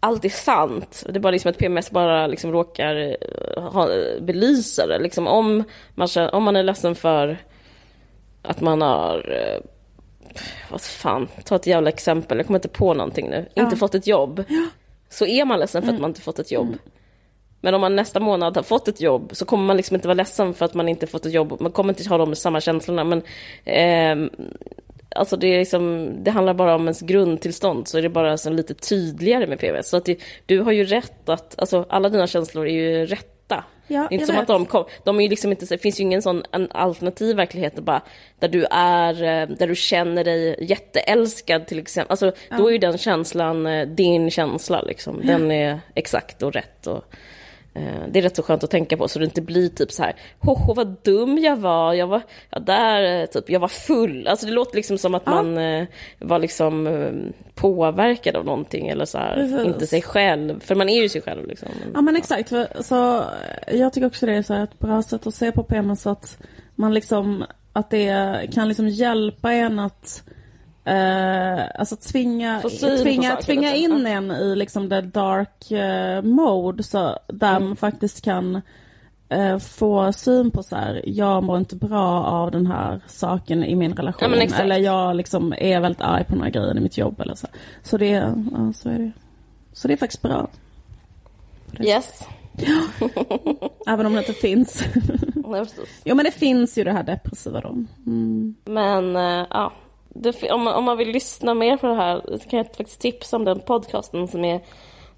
allt är sant. Det är bara liksom att PMS bara liksom råkar eh, ha, belysa det. Liksom om, man, om man är ledsen för att man har... Eh, vad fan, ta ett jävla exempel. Jag kommer inte på någonting nu. Ja. Inte fått ett jobb. Ja. Så är man ledsen för att mm. man inte fått ett jobb. Mm. Men om man nästa månad har fått ett jobb så kommer man liksom inte vara ledsen för att man inte fått ett jobb. Man kommer inte ha de samma känslorna. Men eh, Alltså det, är liksom, det handlar bara om ens grundtillstånd, så är det bara så lite tydligare med PMS. Så att det, du har ju rätt att, alltså alla dina känslor är ju rätta. Ja, inte som vet. att de kom, de är ju liksom inte, det finns ju ingen sån en alternativ verklighet bara, där du är, eh, där du känner dig jätteälskad till exempel. Alltså ja. då är ju den känslan eh, din känsla liksom. Den är exakt och rätt och det är rätt så skönt att tänka på så det inte blir typ så här, hoho vad dum jag var, jag var, ja, där, eh, typ, jag var full. Alltså det låter liksom som att ja. man eh, var liksom eh, påverkad av någonting eller så här, inte sig själv. För man är ju sig själv liksom. Ja men exakt, för, så jag tycker också det är så här ett bra sätt att se på PMS att man liksom, att det kan liksom hjälpa en att Uh, alltså tvinga, tvinga, tvinga liksom. in en i liksom det dark uh, mode så där mm. man faktiskt kan eh, få syn på så här, jag mår inte bra av den här saken i min relation. Ja, eller jag liksom är väldigt arg på den här grejen i mitt jobb eller så. Så det, ja, så är det. Så det är faktiskt bra. Yes. Även om det inte finns. Nej, precis. jo men det finns ju det här depressiva då. Mm. Men eh, ja, det, om, man- om man vill lyssna mer på det här så kan jag faktiskt tipsa om den podcasten som är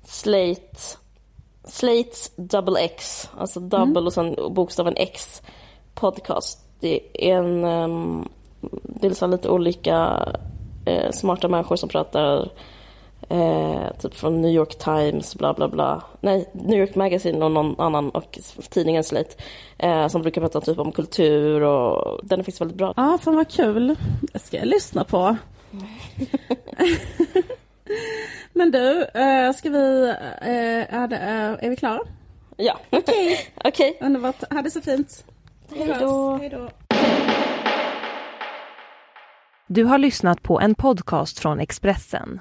Slate, Slates Double X, alltså double och sen bokstaven X podcast. Det är en, um, det är liksom lite olika eh, smarta människor som pratar Eh, typ från New York Times, bla bla bla. Nej, New York Magazine och någon annan och tidningen Slate. Eh, som brukar prata typ om kultur och den är faktiskt väldigt bra. Ja, fan vad kul. Det ska jag lyssna på. men du, eh, ska vi, eh, är, det, eh, är vi klara? Ja, okej. Okay. Underbart, ha det så fint. Hej då. Du har lyssnat på en podcast från Expressen.